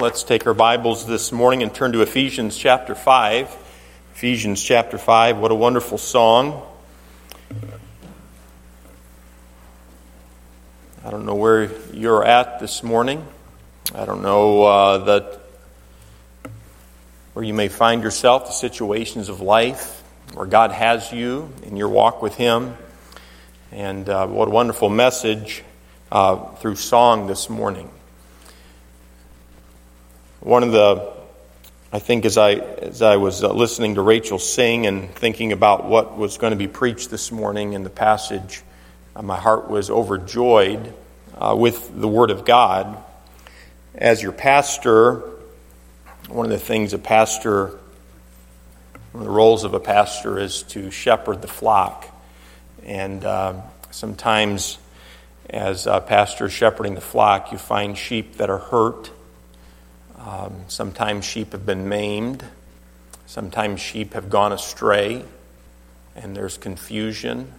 Let's take our Bibles this morning and turn to Ephesians chapter 5. Ephesians chapter 5, what a wonderful song. I don't know where you're at this morning. I don't know uh, that where you may find yourself, the situations of life, where God has you in your walk with Him. And uh, what a wonderful message uh, through song this morning. One of the, I think, as I, as I was uh, listening to Rachel sing and thinking about what was going to be preached this morning in the passage, uh, my heart was overjoyed uh, with the Word of God. As your pastor, one of the things a pastor, one of the roles of a pastor is to shepherd the flock. And uh, sometimes, as a pastor shepherding the flock, you find sheep that are hurt um, sometimes sheep have been maimed. Sometimes sheep have gone astray and there's confusion.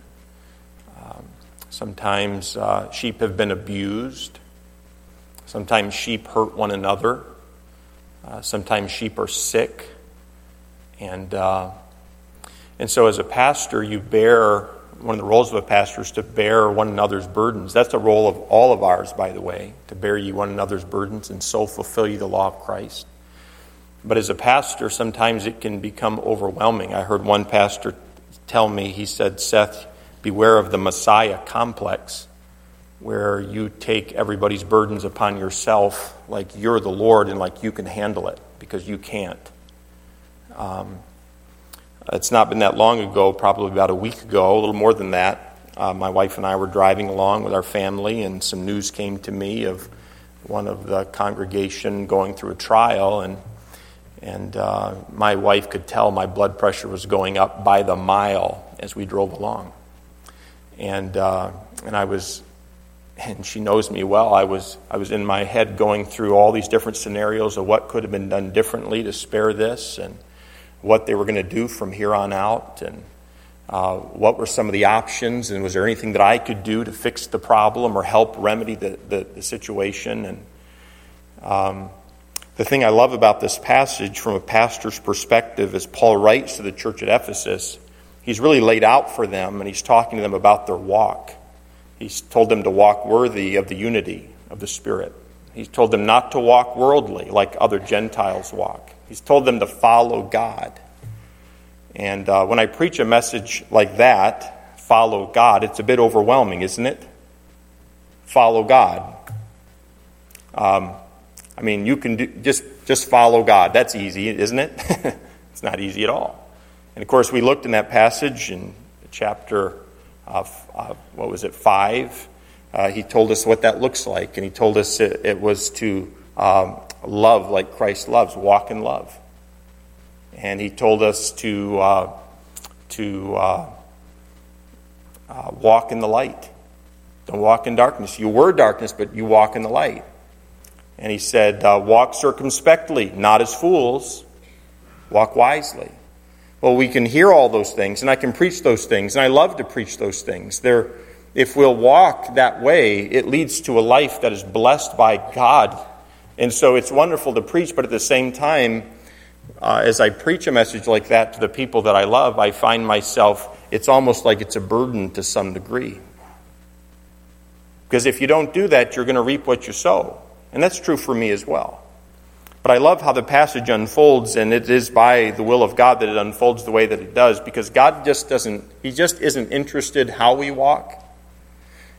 Um, sometimes uh, sheep have been abused. Sometimes sheep hurt one another. Uh, sometimes sheep are sick. And, uh, and so, as a pastor, you bear one of the roles of a pastor is to bear one another's burdens. That's the role of all of ours, by the way, to bear ye one another's burdens and so fulfill ye the law of Christ. But as a pastor, sometimes it can become overwhelming. I heard one pastor tell me, he said, Seth, beware of the Messiah complex, where you take everybody's burdens upon yourself like you're the Lord and like you can handle it because you can't. Um, it's not been that long ago, probably about a week ago, a little more than that. Uh, my wife and I were driving along with our family, and some news came to me of one of the congregation going through a trial, and and uh, my wife could tell my blood pressure was going up by the mile as we drove along, and uh, and I was, and she knows me well. I was I was in my head going through all these different scenarios of what could have been done differently to spare this, and what they were going to do from here on out and uh, what were some of the options and was there anything that I could do to fix the problem or help remedy the, the, the situation. And um, the thing I love about this passage from a pastor's perspective is Paul writes to the church at Ephesus. He's really laid out for them and he's talking to them about their walk. He's told them to walk worthy of the unity of the Spirit. He's told them not to walk worldly like other Gentiles walk. He's told them to follow God. And uh, when I preach a message like that, follow God, it's a bit overwhelming, isn't it? Follow God. Um, I mean, you can do, just just follow God. That's easy, isn't it? it's not easy at all. And of course, we looked in that passage in chapter, uh, uh, what was it, five. Uh, he told us what that looks like, and he told us it, it was to um, love like Christ loves, walk in love. And he told us to, uh, to uh, uh, walk in the light. Don't walk in darkness. You were darkness, but you walk in the light. And he said, uh, Walk circumspectly, not as fools, walk wisely. Well, we can hear all those things, and I can preach those things, and I love to preach those things. They're, if we'll walk that way, it leads to a life that is blessed by God and so it's wonderful to preach, but at the same time, uh, as I preach a message like that to the people that I love, I find myself, it's almost like it's a burden to some degree. Because if you don't do that, you're going to reap what you sow. And that's true for me as well. But I love how the passage unfolds, and it is by the will of God that it unfolds the way that it does, because God just doesn't, He just isn't interested how we walk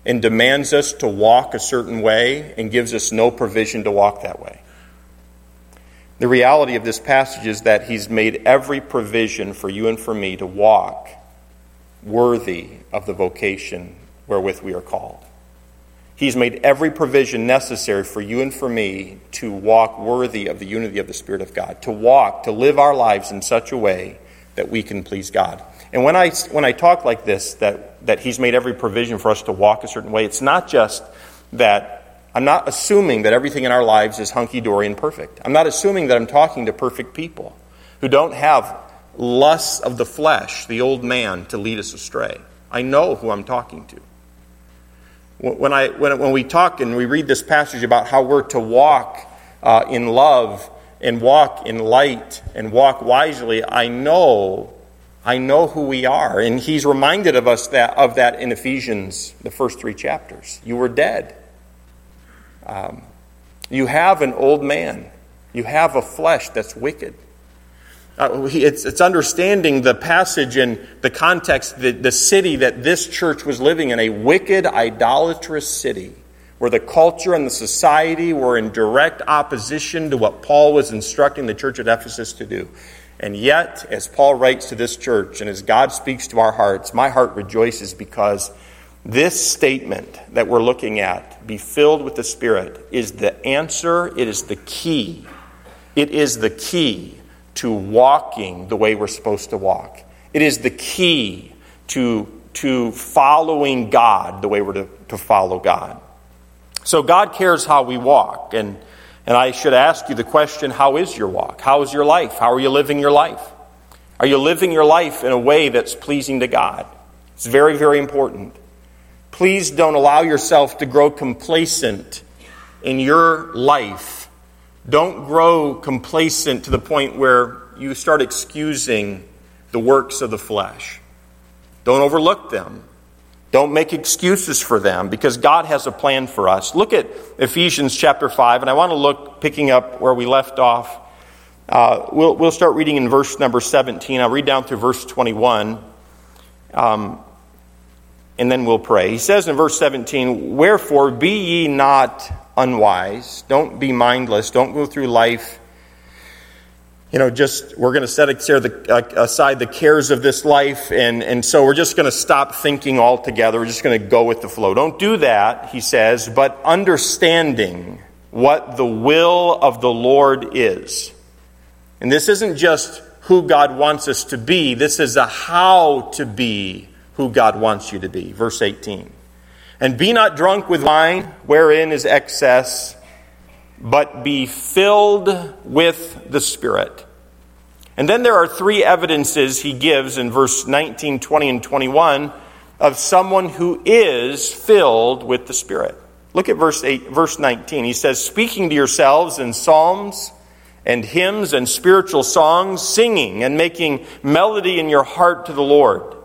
and demands us to walk a certain way and gives us no provision to walk that way. The reality of this passage is that He's made every provision for you and for me to walk worthy of the vocation wherewith we are called. He's made every provision necessary for you and for me to walk worthy of the unity of the Spirit of God, to walk, to live our lives in such a way that we can please God. And when I, when I talk like this, that, that He's made every provision for us to walk a certain way, it's not just that I'm not assuming that everything in our lives is hunky dory and perfect. I'm not assuming that I'm talking to perfect people who don't have lusts of the flesh, the old man, to lead us astray. I know who I'm talking to. When, I, when, when we talk and we read this passage about how we're to walk uh, in love and walk in light and walk wisely, I know, I know who we are. And he's reminded of us that, of that in Ephesians, the first three chapters. You were dead. Um, you have an old man. You have a flesh that's wicked. Uh, it's, it's, understanding the passage and the context, the, the city that this church was living in, a wicked, idolatrous city where the culture and the society were in direct opposition to what Paul was instructing the church at Ephesus to do. And yet, as Paul writes to this church and as God speaks to our hearts, my heart rejoices because this statement that we're looking at, be filled with the Spirit, is the answer, it is the key. It is the key to walking the way we're supposed to walk. It is the key to, to following God the way we're to, to follow God. So God cares how we walk. And, and I should ask you the question how is your walk? How is your life? How are you living your life? Are you living your life in a way that's pleasing to God? It's very, very important. Please don't allow yourself to grow complacent in your life. Don't grow complacent to the point where you start excusing the works of the flesh. Don't overlook them. Don't make excuses for them because God has a plan for us. Look at Ephesians chapter 5, and I want to look, picking up where we left off. Uh, we'll, we'll start reading in verse number 17. I'll read down through verse 21, um, and then we'll pray. He says in verse 17, Wherefore be ye not unwise, don't be mindless, don't go through life you know, just we're going to set aside the cares of this life, and, and so we're just going to stop thinking altogether. We're just going to go with the flow. Don't do that, he says, but understanding what the will of the Lord is. And this isn't just who God wants us to be, this is a how to be who God wants you to be. Verse 18. And be not drunk with wine, wherein is excess but be filled with the Spirit. And then there are three evidences he gives in verse 19, 20, and 21 of someone who is filled with the Spirit. Look at verse 8, verse 19. He says, Speaking to yourselves in psalms and hymns and spiritual songs, singing and making melody in your heart to the Lord.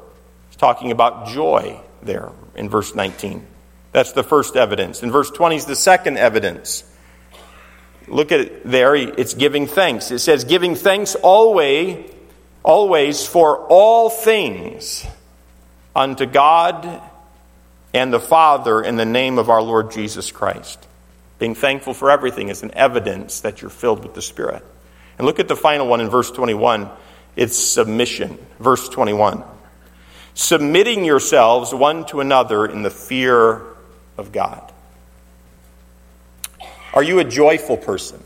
He's talking about joy there in verse 19. That's the first evidence. In verse 20 is the second evidence. Look at it there. It's giving thanks. It says, giving thanks always, always for all things unto God and the Father in the name of our Lord Jesus Christ. Being thankful for everything is an evidence that you're filled with the Spirit. And look at the final one in verse 21. It's submission. Verse 21. Submitting yourselves one to another in the fear of God. Are you a joyful person?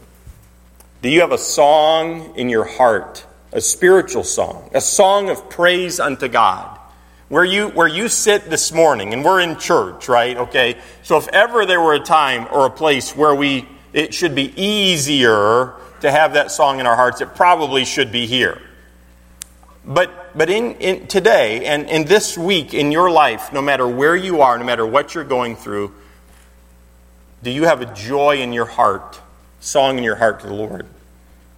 Do you have a song in your heart, a spiritual song, a song of praise unto God? Where you, where you sit this morning, and we're in church, right? Okay. So if ever there were a time or a place where we, it should be easier to have that song in our hearts, it probably should be here. But, but in, in today and in this week in your life, no matter where you are, no matter what you're going through, do you have a joy in your heart, song in your heart to the Lord?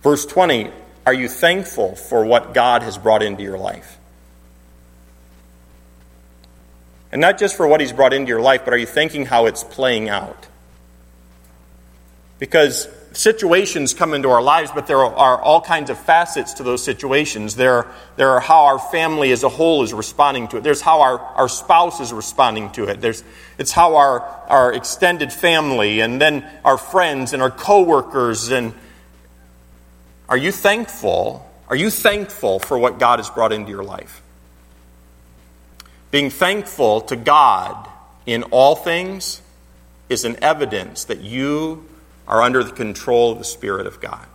Verse 20, are you thankful for what God has brought into your life? And not just for what He's brought into your life, but are you thinking how it's playing out? Because situations come into our lives, but there are all kinds of facets to those situations. There, there are how our family as a whole is responding to it. There's how our, our spouse is responding to it. There's, it's how our, our extended family and then our friends and our coworkers and are you thankful? Are you thankful for what God has brought into your life? Being thankful to God in all things is an evidence that you are under the control of the Spirit of God.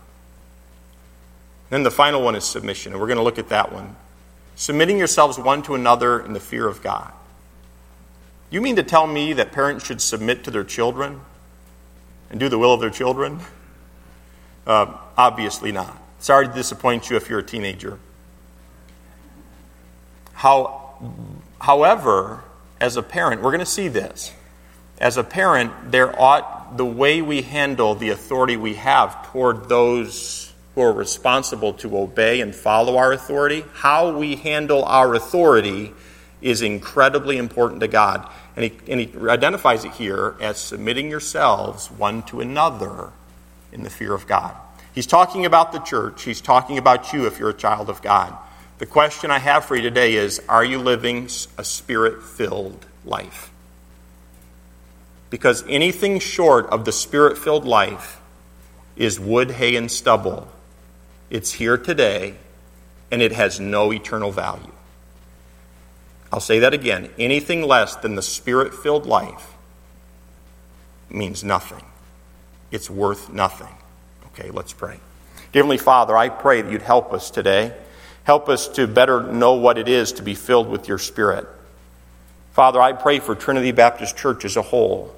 Then the final one is submission, and we're going to look at that one. Submitting yourselves one to another in the fear of God. You mean to tell me that parents should submit to their children and do the will of their children? Uh, obviously not. Sorry to disappoint you if you're a teenager. How, however, as a parent, we're going to see this. As a parent, there ought the way we handle the authority we have toward those who are responsible to obey and follow our authority. How we handle our authority is incredibly important to God. And he, and he identifies it here as submitting yourselves one to another in the fear of God. He's talking about the church, he's talking about you if you're a child of God. The question I have for you today is Are you living a spirit filled life? Because anything short of the spirit filled life is wood, hay, and stubble. It's here today, and it has no eternal value. I'll say that again. Anything less than the spirit filled life means nothing, it's worth nothing. Okay, let's pray. Dear Heavenly Father, I pray that you'd help us today. Help us to better know what it is to be filled with your Spirit. Father, I pray for Trinity Baptist Church as a whole,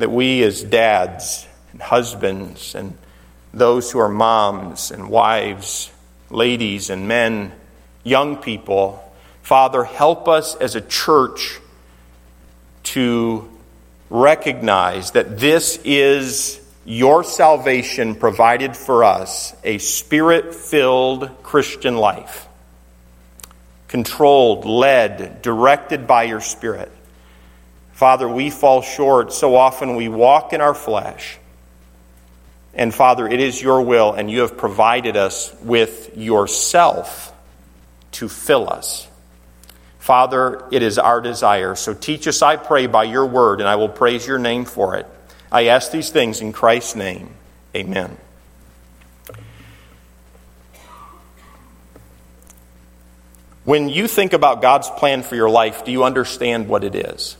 that we as dads and husbands and those who are moms and wives, ladies and men, young people, Father, help us as a church to recognize that this is your salvation provided for us a spirit filled Christian life, controlled, led, directed by your Spirit. Father, we fall short. So often we walk in our flesh. And Father, it is your will, and you have provided us with yourself to fill us. Father, it is our desire. So teach us, I pray, by your word, and I will praise your name for it. I ask these things in Christ's name. Amen. When you think about God's plan for your life, do you understand what it is?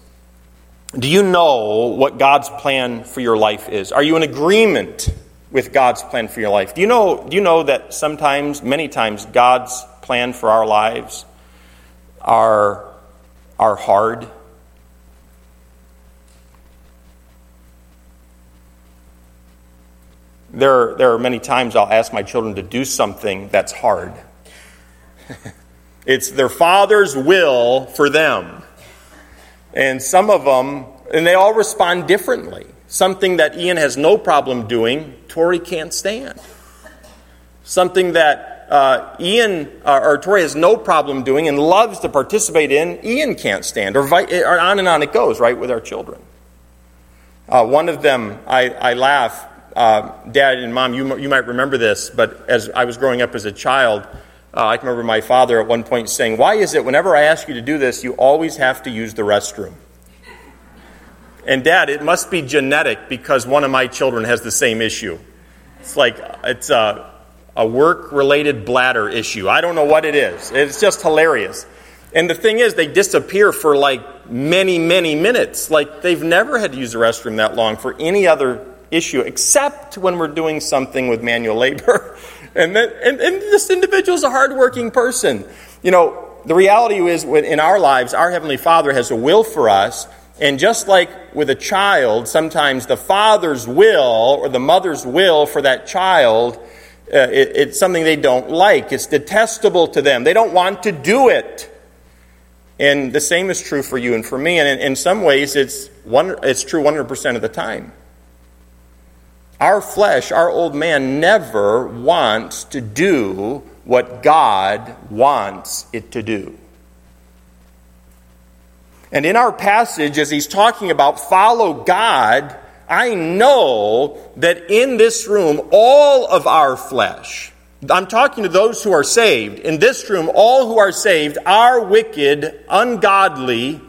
Do you know what God's plan for your life is? Are you in agreement with God's plan for your life? Do you know, do you know that sometimes, many times, God's plan for our lives are, are hard. There, there are many times I'll ask my children to do something that's hard. it's their father's will for them. And some of them, and they all respond differently. Something that Ian has no problem doing, Tori can't stand. Something that uh, Ian uh, or Tori has no problem doing and loves to participate in, Ian can't stand, or, vi- or on and on it goes, right, with our children. Uh, one of them, I, I laugh. Uh, Dad and Mom, you, you might remember this, but as I was growing up as a child, uh, I can remember my father at one point saying, Why is it whenever I ask you to do this, you always have to use the restroom? And Dad, it must be genetic because one of my children has the same issue. It's like, it's, uh, a work related bladder issue. I don't know what it is. It's just hilarious. And the thing is, they disappear for like many, many minutes. Like they've never had to use the restroom that long for any other issue except when we're doing something with manual labor. and, then, and, and this individual is a hardworking person. You know, the reality is, in our lives, our Heavenly Father has a will for us. And just like with a child, sometimes the father's will or the mother's will for that child uh, it, it's something they don't like. It's detestable to them. They don't want to do it. And the same is true for you and for me. And in, in some ways, it's, one, it's true 100% of the time. Our flesh, our old man, never wants to do what God wants it to do. And in our passage, as he's talking about follow God, I know that in this room, all of our flesh, I'm talking to those who are saved. In this room, all who are saved, our wicked, ungodly,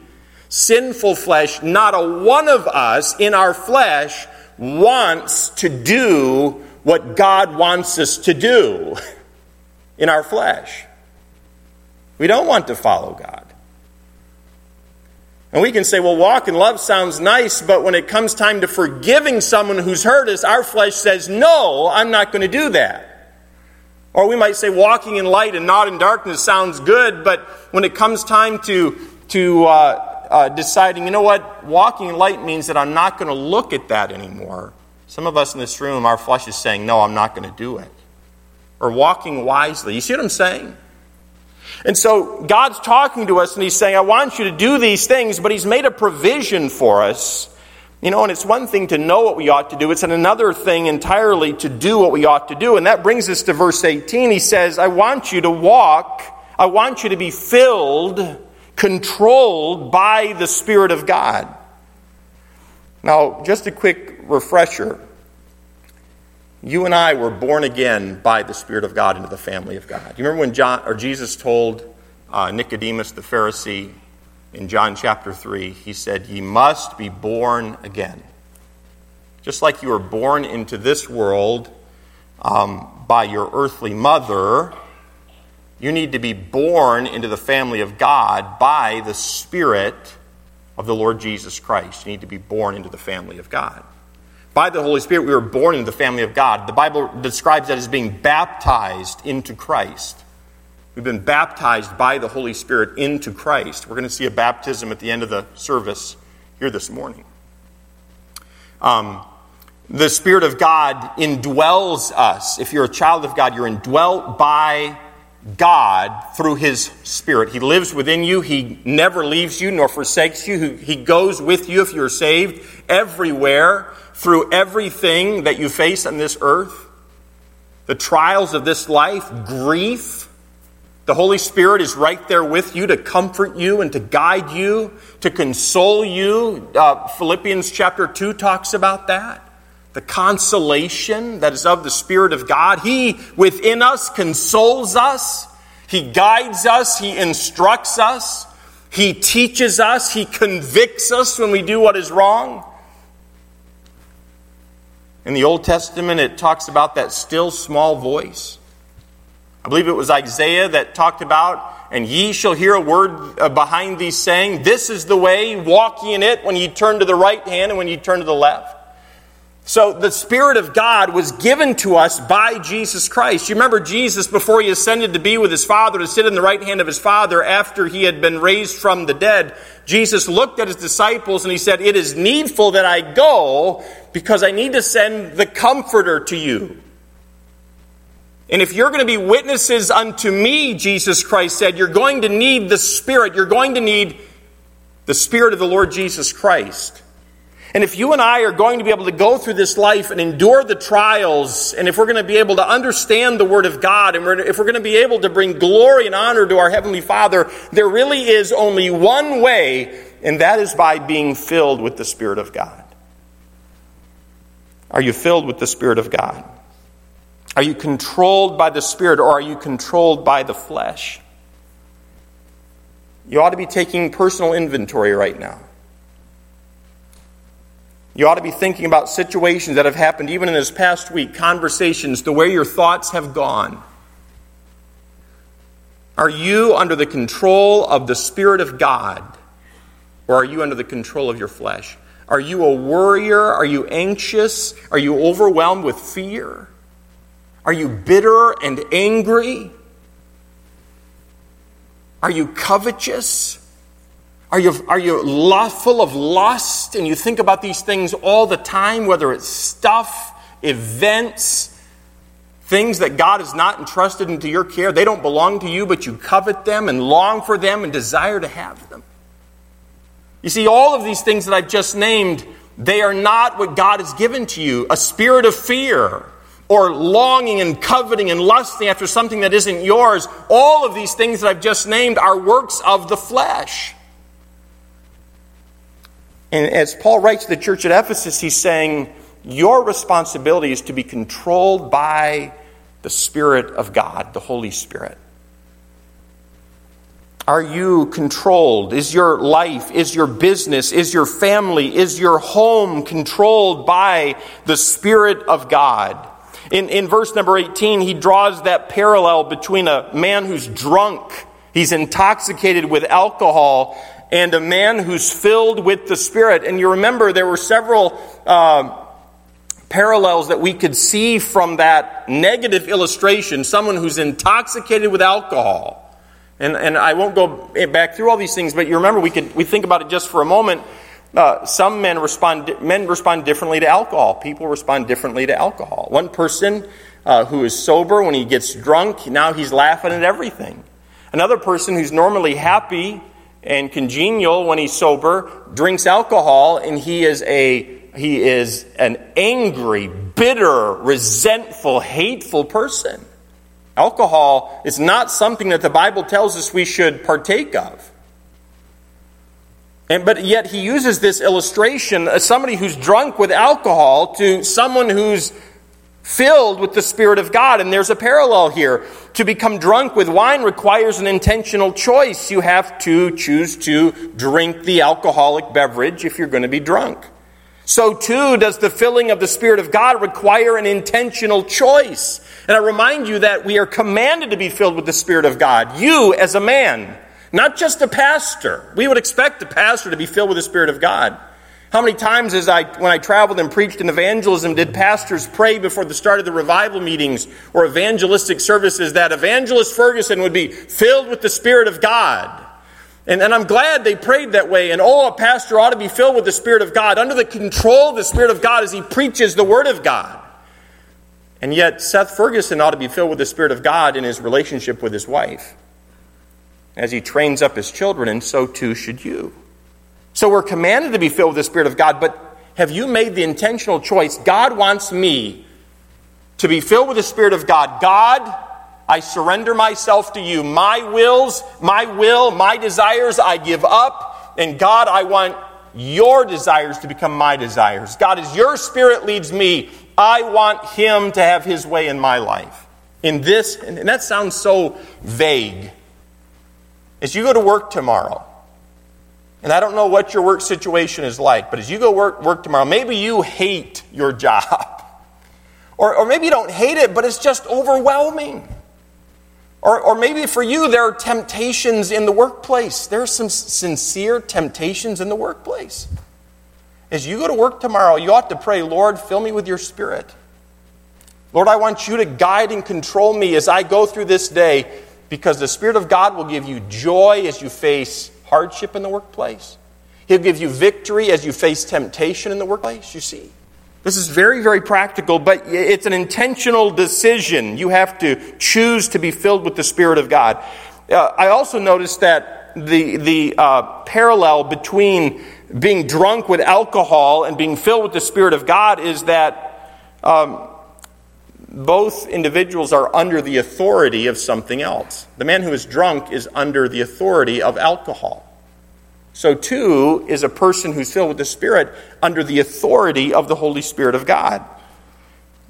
sinful flesh, not a one of us in our flesh wants to do what God wants us to do in our flesh. We don't want to follow God. And we can say, well, walk in love sounds nice, but when it comes time to forgiving someone who's hurt us, our flesh says, no, I'm not going to do that. Or we might say, walking in light and not in darkness sounds good, but when it comes time to, to uh, uh, deciding, you know what, walking in light means that I'm not going to look at that anymore. Some of us in this room, our flesh is saying, no, I'm not going to do it. Or walking wisely. You see what I'm saying? And so God's talking to us and He's saying, I want you to do these things, but He's made a provision for us You know, and it's one thing to know what we ought to do, it's another thing entirely to do what we ought to do. And that brings us to verse 18. He says, I want you to walk, I want you to be filled, controlled by the Spirit of God. Now, just a quick refresher. You and I were born again by the Spirit of God into the family of God. You remember when John or Jesus told uh, Nicodemus the Pharisee, in John chapter 3, he said, Ye must be born again. Just like you were born into this world um, by your earthly mother, you need to be born into the family of God by the Spirit of the Lord Jesus Christ. You need to be born into the family of God. By the Holy Spirit, we were born into the family of God. The Bible describes that as being baptized into Christ. We've been baptized by the Holy Spirit into Christ. We're going to see a baptism at the end of the service here this morning. Um, the Spirit of God indwells us. If you're a child of God, you're indwelt by God through His Spirit. He lives within you. He never leaves you nor forsakes you. He goes with you if you're saved everywhere through everything that you face on this earth. The trials of this life, grief, the Holy Spirit is right there with you to comfort you and to guide you, to console you. Uh, Philippians chapter 2 talks about that. The consolation that is of the Spirit of God. He within us consoles us, He guides us, He instructs us, He teaches us, He convicts us when we do what is wrong. In the Old Testament, it talks about that still small voice I believe it was Isaiah that talked about, and ye shall hear a word uh, behind thee saying, This is the way, walk ye in it when ye turn to the right hand and when ye turn to the left. So the Spirit of God was given to us by Jesus Christ. You remember Jesus before he ascended to be with his Father, to sit in the right hand of his Father after he had been raised from the dead. Jesus looked at his disciples and he said, It is needful that I go because I need to send the Comforter to you. And if you're going to be witnesses unto me, Jesus Christ said, you're going to need the Spirit. You're going to need the Spirit of the Lord Jesus Christ. And if you and I are going to be able to go through this life and endure the trials, and if we're going to be able to understand the Word of God, and if we're going to be able to bring glory and honor to our Heavenly Father, there really is only one way, and that is by being filled with the Spirit of God. Are you filled with the Spirit of God? Are you controlled by the Spirit or are you controlled by the flesh? You ought to be taking personal inventory right now. You ought to be thinking about situations that have happened even in this past week, conversations, the way your thoughts have gone. Are you under the control of the Spirit of God or are you under the control of your flesh? Are you a worrier? Are you anxious? Are you overwhelmed with fear? Are you bitter and angry? Are you covetous? Are you, are you full of lust and you think about these things all the time, whether it's stuff, events, things that God has not entrusted into your care? They don't belong to you, but you covet them and long for them and desire to have them. You see, all of these things that I've just named, they are not what God has given to you a spirit of fear or longing and coveting and lusting after something that isn't yours, all of these things that I've just named are works of the flesh. And as Paul writes to the church at Ephesus, he's saying, Your responsibility is to be controlled by the Spirit of God, the Holy Spirit. Are you controlled? Is your life, is your business, is your family, is your home controlled by the Spirit of God? In, in verse number 18, he draws that parallel between a man who's drunk, he's intoxicated with alcohol, and a man who's filled with the Spirit. And you remember there were several uh, parallels that we could see from that negative illustration someone who's intoxicated with alcohol. And, and I won't go back through all these things, but you remember we could we think about it just for a moment. Uh, some men respond, men respond differently to alcohol. People respond differently to alcohol. One person uh, who is sober, when he gets drunk, now he's laughing at everything. Another person who's normally happy and congenial when he's sober, drinks alcohol, and he is a he is an angry, bitter, resentful, hateful person. Alcohol is not something that the Bible tells us we should partake of. And, but yet he uses this illustration as somebody who's drunk with alcohol to someone who's filled with the Spirit of God. And there's a parallel here. To become drunk with wine requires an intentional choice. You have to choose to drink the alcoholic beverage if you're going to be drunk. So too does the filling of the Spirit of God require an intentional choice. And I remind you that we are commanded to be filled with the Spirit of God. You as a man, not just a pastor. We would expect a pastor to be filled with the Spirit of God. How many times, as I, when I traveled and preached in evangelism, did pastors pray before the start of the revival meetings or evangelistic services that Evangelist Ferguson would be filled with the Spirit of God? And, and I'm glad they prayed that way. And oh, a pastor ought to be filled with the Spirit of God, under the control of the Spirit of God as he preaches the Word of God. And yet, Seth Ferguson ought to be filled with the Spirit of God in his relationship with his wife, as he trains up his children, and so too should you. So we're commanded to be filled with the Spirit of God, but have you made the intentional choice? God wants me to be filled with the Spirit of God. God, I surrender myself to you. My wills, my will, my desires, I give up. And God, I want your desires to become my desires. God, as your Spirit leads me, I want Him to have His way in my life. In this, and that sounds so vague. As you go to work tomorrow, and I don't know what your work situation is like, but as you go work, work tomorrow, maybe you hate your job. Or, or maybe you don't hate it, but it's just overwhelming. Or, or maybe for you, there are temptations in the workplace. There are some sincere temptations in the workplace. As you go to work tomorrow, you ought to pray, Lord, fill me with your spirit. Lord, I want you to guide and control me as I go through this day because the Spirit of God will give you joy as you face hardship in the workplace. He'll give you victory as you face temptation in the workplace, you see. This is very, very practical, but it's an intentional decision. You have to choose to be filled with the Spirit of God. Uh, I also noticed that the, the uh, parallel between being drunk with alcohol and being filled with the Spirit of God is that um, both individuals are under the authority of something else. The man who is drunk is under the authority of alcohol. So, too, is a person who's filled with the Spirit under the authority of the Holy Spirit of God.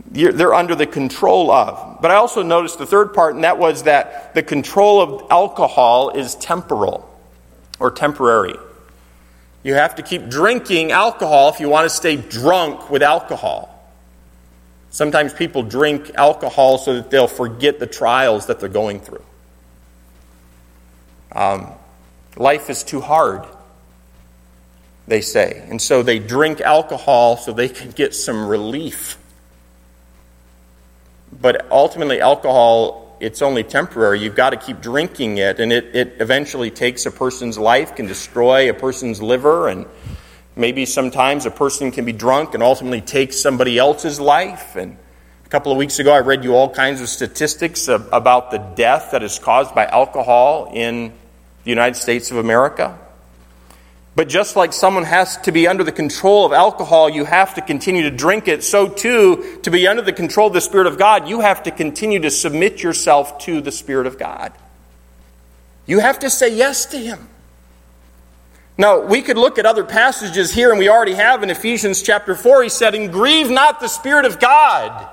They're under the control of. But I also noticed the third part, and that was that the control of alcohol is temporal or temporary. You have to keep drinking alcohol if you want to stay drunk with alcohol. Sometimes people drink alcohol so that they'll forget the trials that they're going through. Um, life is too hard, they say. And so they drink alcohol so they can get some relief. But ultimately, alcohol, it's only temporary. You've got to keep drinking it, and it, it eventually takes a person's life, can destroy a person's liver, and Maybe sometimes a person can be drunk and ultimately take somebody else's life. And a couple of weeks ago, I read you all kinds of statistics about the death that is caused by alcohol in the United States of America. But just like someone has to be under the control of alcohol, you have to continue to drink it. So, too, to be under the control of the Spirit of God, you have to continue to submit yourself to the Spirit of God. You have to say yes to Him. Now, we could look at other passages here, and we already have in Ephesians chapter 4. He said, And grieve not the Spirit of God.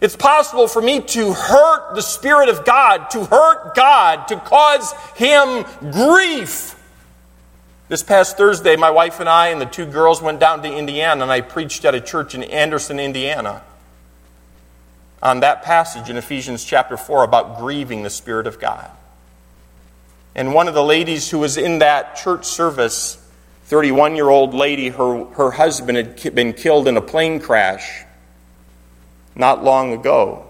It's possible for me to hurt the Spirit of God, to hurt God, to cause Him grief. This past Thursday, my wife and I and the two girls went down to Indiana, and I preached at a church in Anderson, Indiana, on that passage in Ephesians chapter 4 about grieving the Spirit of God. And one of the ladies who was in that church service, 31 year old lady, her, her husband had been killed in a plane crash not long ago.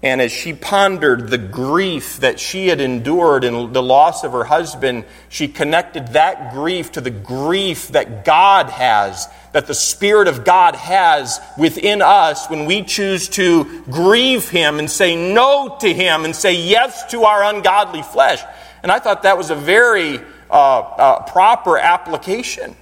And as she pondered the grief that she had endured in the loss of her husband, she connected that grief to the grief that God has, that the Spirit of God has within us when we choose to grieve Him and say no to Him and say yes to our ungodly flesh. And I thought that was a very uh, uh, proper application.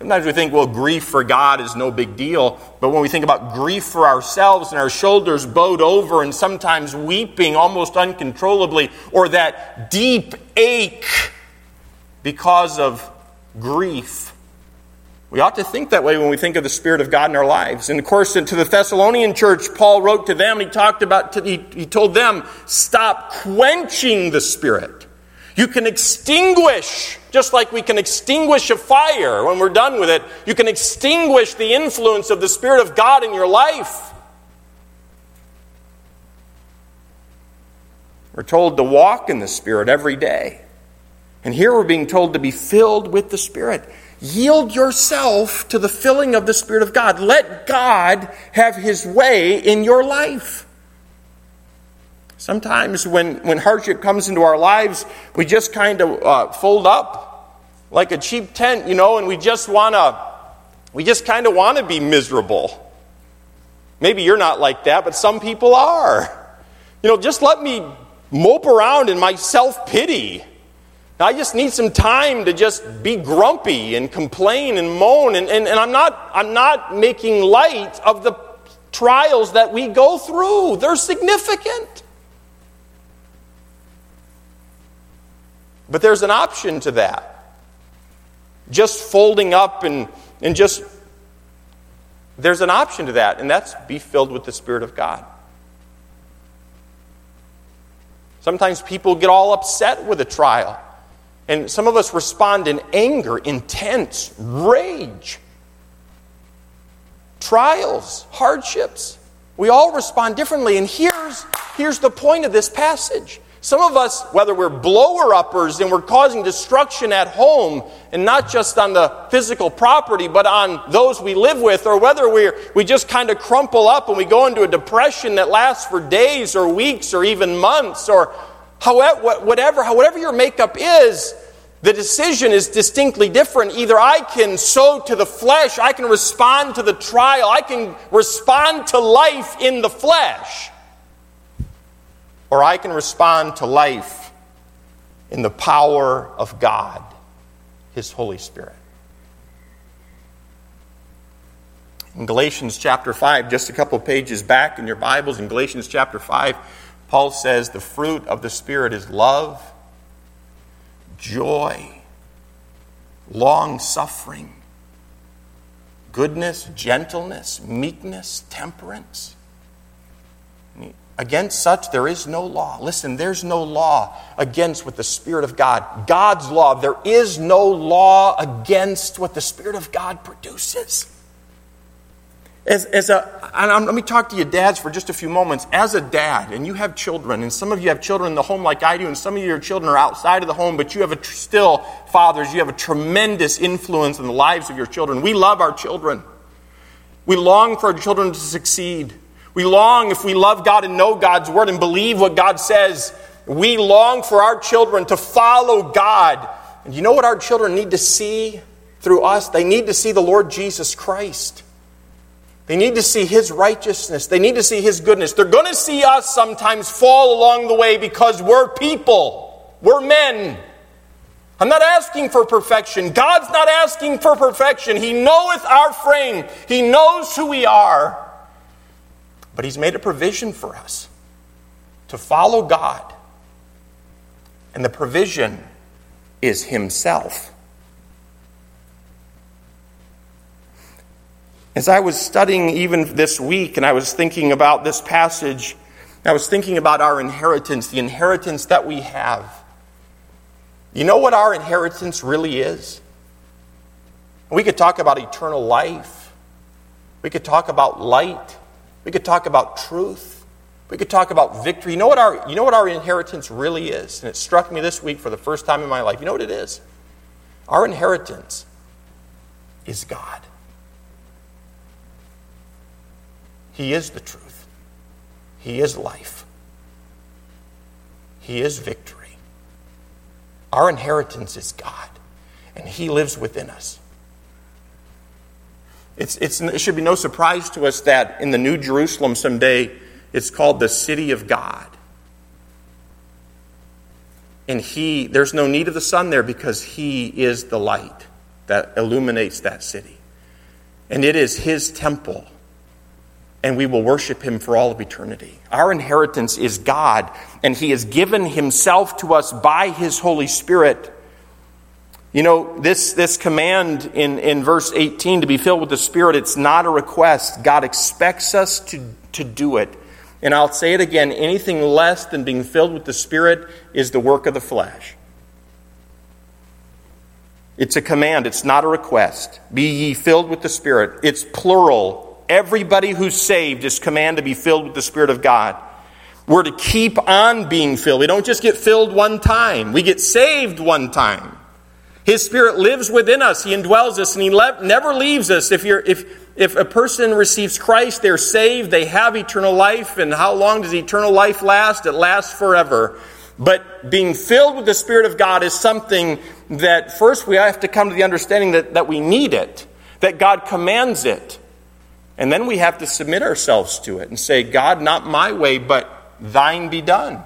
Sometimes we think, well, grief for God is no big deal. But when we think about grief for ourselves and our shoulders bowed over and sometimes weeping almost uncontrollably, or that deep ache because of grief, we ought to think that way when we think of the Spirit of God in our lives. And of course, to the Thessalonian church, Paul wrote to them, he talked about, he, he told them, stop quenching the Spirit. You can extinguish, just like we can extinguish a fire when we're done with it, you can extinguish the influence of the Spirit of God in your life. We're told to walk in the Spirit every day. And here we're being told to be filled with the Spirit. Yield yourself to the filling of the Spirit of God. Let God have His way in your life. Sometimes when, when hardship comes into our lives, we just kind of uh, fold up like a cheap tent, you know, and we just want to, we just kind of want to be miserable. Maybe you're not like that, but some people are. You know, just let me mope around in my self pity. I just need some time to just be grumpy and complain and moan. And, and, and I'm, not, I'm not making light of the trials that we go through, they're significant. But there's an option to that. Just folding up and, and just, there's an option to that, and that's be filled with the Spirit of God. Sometimes people get all upset with a trial. And some of us respond in anger, intense, rage. Trials, hardships. We all respond differently. And here's, here's the point of this passage some of us, whether we're blower uppers and we're causing destruction at home, and not just on the physical property, but on those we live with, or whether we we just kind of crumple up and we go into a depression that lasts for days or weeks or even months, or however, whatever, whatever your makeup is, the decision is distinctly different. Either I can sow to the flesh, I can respond to the trial, I can respond to life in the flesh or I can respond to life in the power of God, His Holy Spirit. In Galatians chapter 5, just a couple pages back in your Bibles, in Galatians chapter 5, Paul says the fruit of the Spirit is love, joy, long suffering, goodness, gentleness, meekness, temperance. Against such there is no law. Listen, there's no law against what the Spirit of God, God's law, there is no law against what the Spirit of God produces. As, as a, and let me talk to you dads for just a few moments. As a dad, and you have children, and some of you have children in the home like I do, and some of your children are outside of the home, but you have a, still, fathers, you have a tremendous influence in the lives of your children. We love our children. We long for our children to succeed. We long, if we love God and know God's word and believe what God says, we long for our children to follow God. And you know what our children need to see through us? They need to see the Lord Jesus Christ. They need to see His righteousness. They need to see His goodness. They're going to see us sometimes fall along the way because we're people, we're men. I'm not asking for perfection. God's not asking for perfection. He knoweth our frame, He knows who we are. But He's made a provision for us to follow God. And the provision is Himself. As I was studying even this week and I was thinking about this passage, I was thinking about our inheritance, the inheritance that we have. You know what our inheritance really is? We could talk about eternal life. We could talk about light. We could talk about truth. We could talk about victory. You know what our, you know what our inheritance really is? And it struck me this week for the first time in my life. You know what it is? Our inheritance is God. He is the truth. He is life. He is victory. Our inheritance is God, and He lives within us. It's, it's, it should be no surprise to us that in the New Jerusalem someday it's called the City of God. And he, there's no need of the sun there because he is the light that illuminates that city. And it is his temple. And we will worship him for all of eternity. Our inheritance is God, and he has given himself to us by his Holy Spirit. You know, this, this command in, in verse 18 to be filled with the Spirit, it's not a request. God expects us to, to do it. And I'll say it again anything less than being filled with the Spirit is the work of the flesh. It's a command, it's not a request. Be ye filled with the Spirit. It's plural. Everybody who's saved is commanded to be filled with the Spirit of God. We're to keep on being filled. We don't just get filled one time, we get saved one time. His Spirit lives within us, He indwells us, and He le- never leaves us. If, you're, if, if a person receives Christ, they're saved, they have eternal life. And how long does eternal life last? It lasts forever. But being filled with the Spirit of God is something that first we have to come to the understanding that, that we need it, that God commands it. And then we have to submit ourselves to it and say, God, not my way, but thine be done.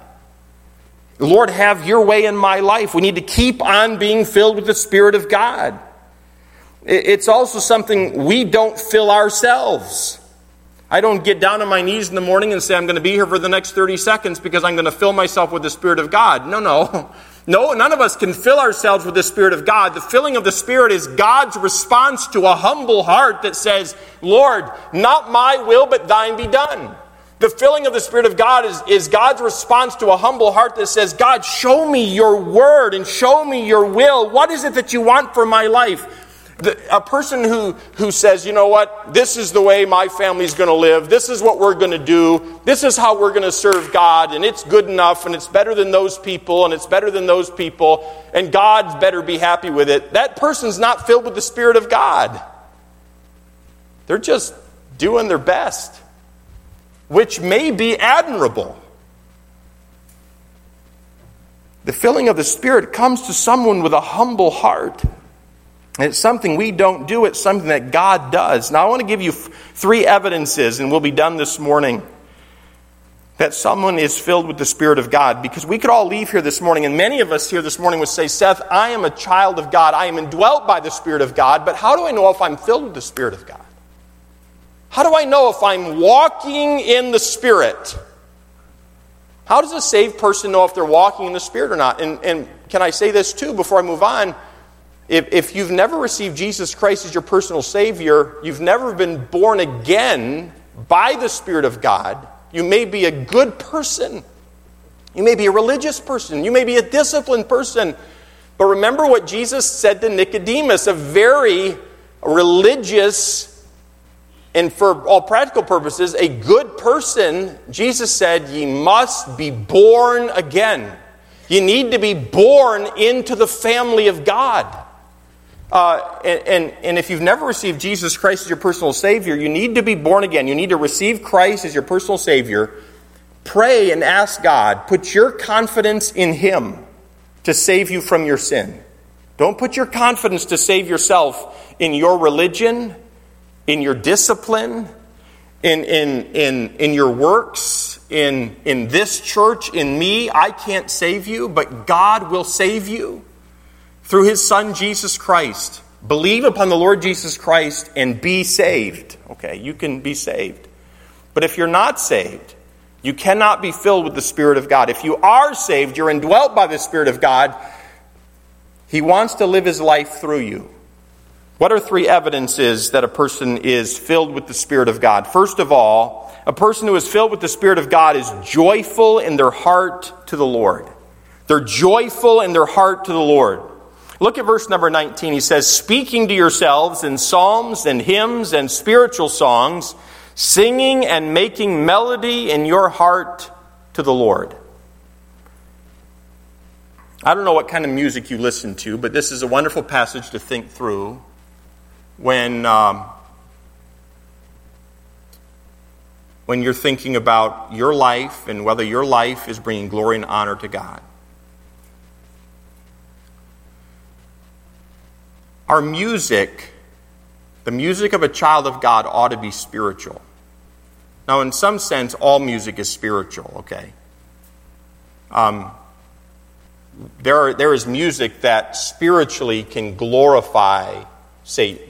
Lord, have your way in my life. We need to keep on being filled with the Spirit of God. It's also something we don't fill ourselves. I don't get down on my knees in the morning and say, I'm going to be here for the next 30 seconds because I'm going to fill myself with the Spirit of God. No, no. No, none of us can fill ourselves with the Spirit of God. The filling of the Spirit is God's response to a humble heart that says, Lord, not my will, but thine be done. The filling of the Spirit of God is, is God's response to a humble heart that says, God, show me your word and show me your will. What is it that you want for my life? The, a person who, who says, you know what, this is the way my family's going to live, this is what we're going to do, this is how we're going to serve God, and it's good enough, and it's better than those people, and it's better than those people, and God's better be happy with it. That person's not filled with the Spirit of God. They're just doing their best, which may be admirable. The filling of the Spirit comes to someone with a humble heart. It's something we don't do, it's something that God does. Now, I want to give you three evidences, and we'll be done this morning, that someone is filled with the Spirit of God. Because we could all leave here this morning, and many of us here this morning would say, Seth, I am a child of God. I am indwelt by the Spirit of God, but how do I know if I'm filled with the Spirit of God? How do I know if I'm walking in the Spirit? How does a saved person know if they're walking in the Spirit or not? And, and can I say this too before I move on? If, if you've never received Jesus Christ as your personal Savior, you've never been born again by the Spirit of God, you may be a good person. You may be a religious person. You may be a disciplined person. But remember what Jesus said to Nicodemus, a very religious and for all practical purposes, a good person. Jesus said, Ye must be born again. You need to be born into the family of God. Uh, and, and, and, if you've never received Jesus Christ as your personal Savior, you need to be born again. You need to receive Christ as your personal Savior. Pray and ask God. Put your confidence in Him to save you from your sin. Don't put your confidence to save yourself in your religion, in your discipline, in, in, in, in your works, in, in this church, in me. I can't save you, but God will save you through his Son, Jesus Christ. Believe upon the Lord Jesus Christ and be saved. Okay, you can be saved. But if you're not saved, you cannot be filled with the Spirit of God. If you are saved, you're indwelt by the Spirit of God. He wants to live his life through you. What are three evidences that a person is filled with the Spirit of God? First of all, a person who is filled with the Spirit of God is joyful in their heart to the Lord. They're joyful in their heart to the Lord. Look at verse number 19. He says, Speaking to yourselves in psalms and hymns and spiritual songs, singing and making melody in your heart to the Lord. I don't know what kind of music you listen to, but this is a wonderful passage to think through when, um, when you're thinking about your life and whether your life is bringing glory and honor to God. Our music, the music of a child of God, ought to be spiritual. Now, in some sense, all music is spiritual, okay? Um, there, are, there is music that spiritually can glorify Satan,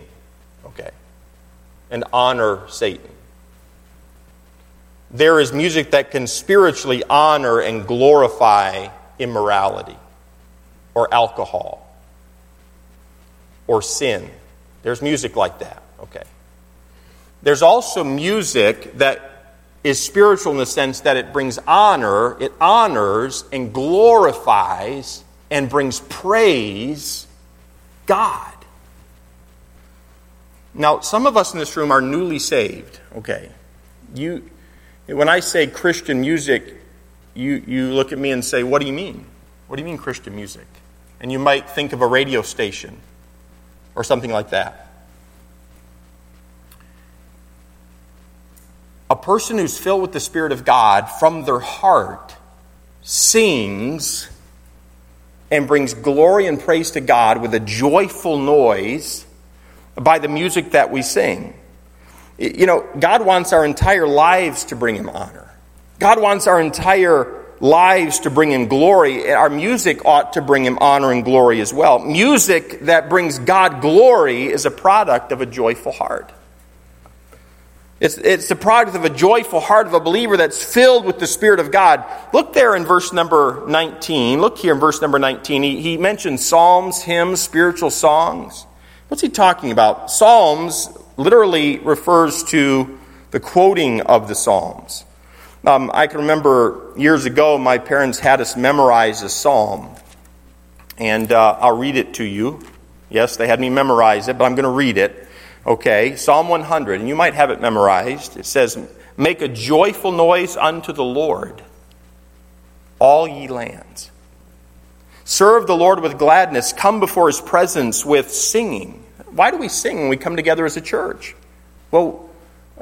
and honor Satan. There is music that can spiritually honor and glorify immorality or alcohol or sin. There's music like that, okay. There's also music that is spiritual in the sense that it brings honor, it honors and glorifies and brings praise God. Now, some of us in this room are newly saved, okay? You, when I say Christian music, you, you look at me and say, What do you mean? What do you mean Christian music? And you might think of a radio station or something like that. A person who's filled with the Spirit of God from their heart sings and brings glory and praise to God with a joyful noise by the music that we sing. You know, God wants our entire lives to bring Him honor. God wants our entire lives to bring Him glory. Our music ought to bring Him honor and glory as well. Music that brings God glory is a product of a joyful heart. It's, it's the product of a joyful heart of a believer that's filled with the Spirit of God. Look there in verse number 19. Look here in verse number 19. He, he mentions psalms, hymns, spiritual songs. What's he talking about? Psalms literally refers to the quoting of the Psalms. Um, I can remember years ago, my parents had us memorize a psalm. And uh, I'll read it to you. Yes, they had me memorize it, but I'm going to read it. Okay, Psalm 100, and you might have it memorized. It says, Make a joyful noise unto the Lord, all ye lands. Serve the Lord with gladness. Come before his presence with singing. Why do we sing when we come together as a church? Well,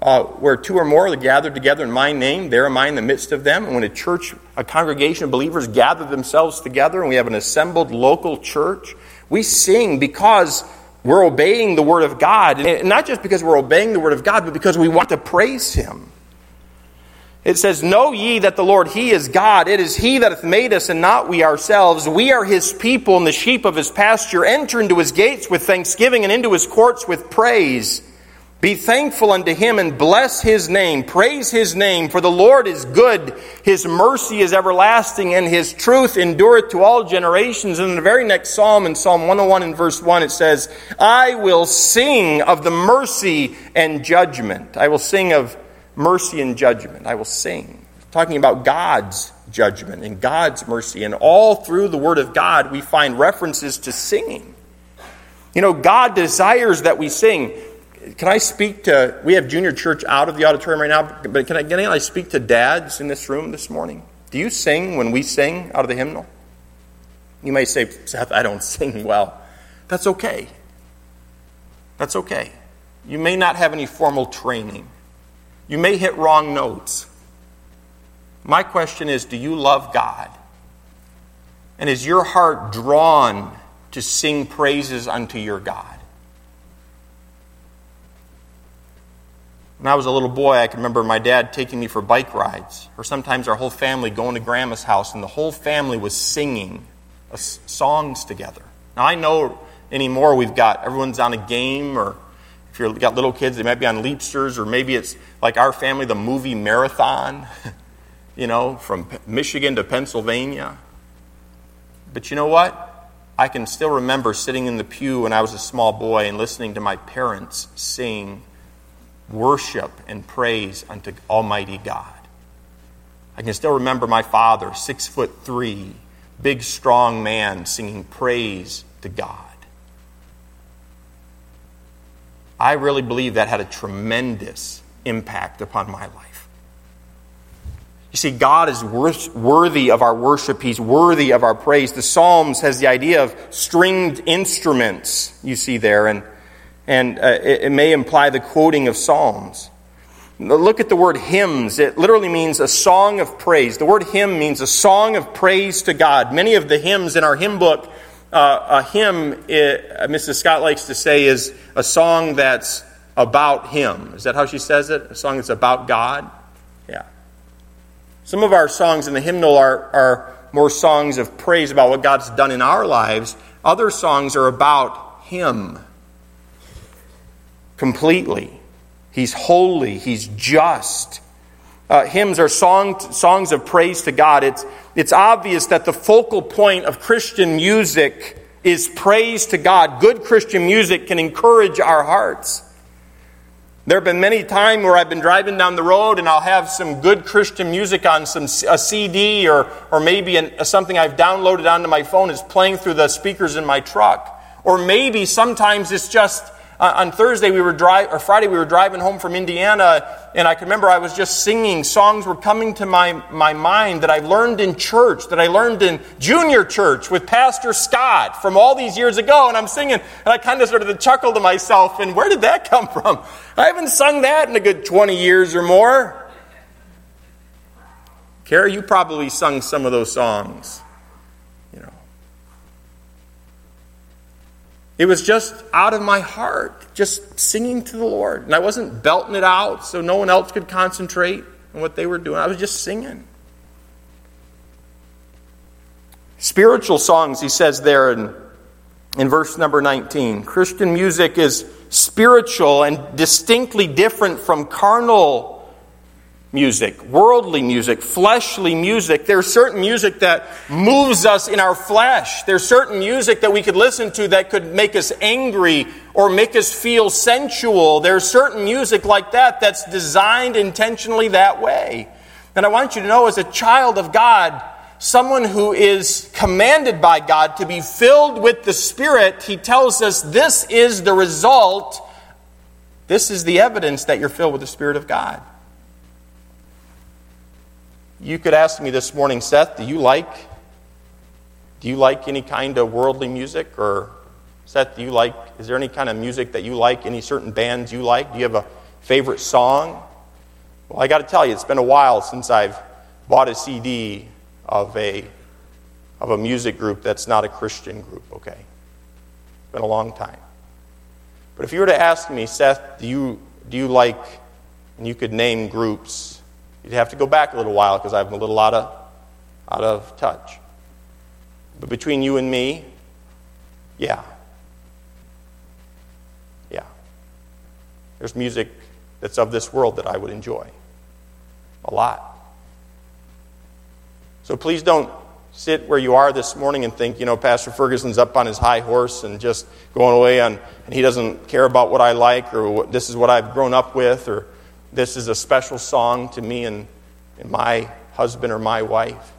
uh, where two or more are gathered together in my name, there am I in the midst of them. And when a church, a congregation of believers gather themselves together and we have an assembled local church, we sing because we're obeying the Word of God. And not just because we're obeying the Word of God, but because we want to praise Him. It says, Know ye that the Lord, He is God. It is He that hath made us, and not we ourselves. We are His people and the sheep of His pasture. Enter into His gates with thanksgiving and into His courts with praise. Be thankful unto him and bless his name. Praise his name, for the Lord is good. His mercy is everlasting, and his truth endureth to all generations. And in the very next psalm, in Psalm 101 and verse 1, it says, I will sing of the mercy and judgment. I will sing of mercy and judgment. I will sing. Talking about God's judgment and God's mercy. And all through the Word of God, we find references to singing. You know, God desires that we sing can I speak to, we have junior church out of the auditorium right now, but can I, can I speak to dads in this room this morning? Do you sing when we sing out of the hymnal? You may say, Seth, I don't sing well. That's okay. That's okay. You may not have any formal training. You may hit wrong notes. My question is do you love God? And is your heart drawn to sing praises unto your God? When I was a little boy, I can remember my dad taking me for bike rides, or sometimes our whole family going to grandma's house, and the whole family was singing songs together. Now, I know anymore we've got everyone's on a game, or if you've got little kids, they might be on Leapsters, or maybe it's like our family, the movie marathon, you know, from Michigan to Pennsylvania. But you know what? I can still remember sitting in the pew when I was a small boy and listening to my parents sing worship and praise unto Almighty God. I can still remember my father, six foot three, big, strong man, singing praise to God. I really believe that had a tremendous impact upon my life. You see, God is worthy of our worship. He's worthy of our praise. The Psalms has the idea of stringed instruments, you see there, and and uh, it, it may imply the quoting of Psalms. Look at the word hymns. It literally means a song of praise. The word hymn means a song of praise to God. Many of the hymns in our hymn book, uh, a hymn, it, uh, Mrs. Scott likes to say, is a song that's about Him. Is that how she says it? A song that's about God? Yeah. Some of our songs in the hymnal are, are more songs of praise about what God's done in our lives. Other songs are about Him completely. He's holy, He's just. Uh, hymns are song, songs of praise to God. It's, it's obvious that the focal point of Christian music is praise to God. Good Christian music can encourage our hearts. There have been many times where I've been driving down the road and I'll have some good Christian music on some a CD or, or maybe an, something I've downloaded onto my phone is playing through the speakers in my truck. Or maybe sometimes it's just uh, on Thursday we were driving, or Friday we were driving home from Indiana, and I can remember I was just singing. Songs were coming to my, my mind that I learned in church, that I learned in junior church with Pastor Scott from all these years ago, and I'm singing, and I kind of started to chuckle to myself, and where did that come from? I haven't sung that in a good 20 years or more. Carrie, you probably sung some of those songs. It was just out of my heart, just singing to the Lord. And I wasn't belting it out so no one else could concentrate on what they were doing. I was just singing. Spiritual songs, he says there in, in verse number 19. Christian music is spiritual and distinctly different from carnal music, worldly music, fleshly music. There's certain music that moves us in our flesh. There's certain music that we could listen to that could make us angry or make us feel sensual. There's certain music like that that's designed intentionally that way. And I want you to know, as a child of God, someone who is commanded by God to be filled with the Spirit, he tells us this is the result. This is the evidence that you're filled with the Spirit of God. You could ask me this morning, Seth, do you like do you like any kind of worldly music or Seth, do you like is there any kind of music that you like, any certain bands you like? Do you have a favorite song? Well, I got to tell you, it's been a while since I've bought a CD of a of a music group that's not a Christian group, okay? It's been a long time. But if you were to ask me, Seth, do you do you like and you could name groups You'd have to go back a little while because I'm a little out of, out of touch. But between you and me, yeah. Yeah. There's music that's of this world that I would enjoy a lot. So please don't sit where you are this morning and think, you know, Pastor Ferguson's up on his high horse and just going away on, and he doesn't care about what I like or what, this is what I've grown up with or this is a special song to me and, and my husband or my wife.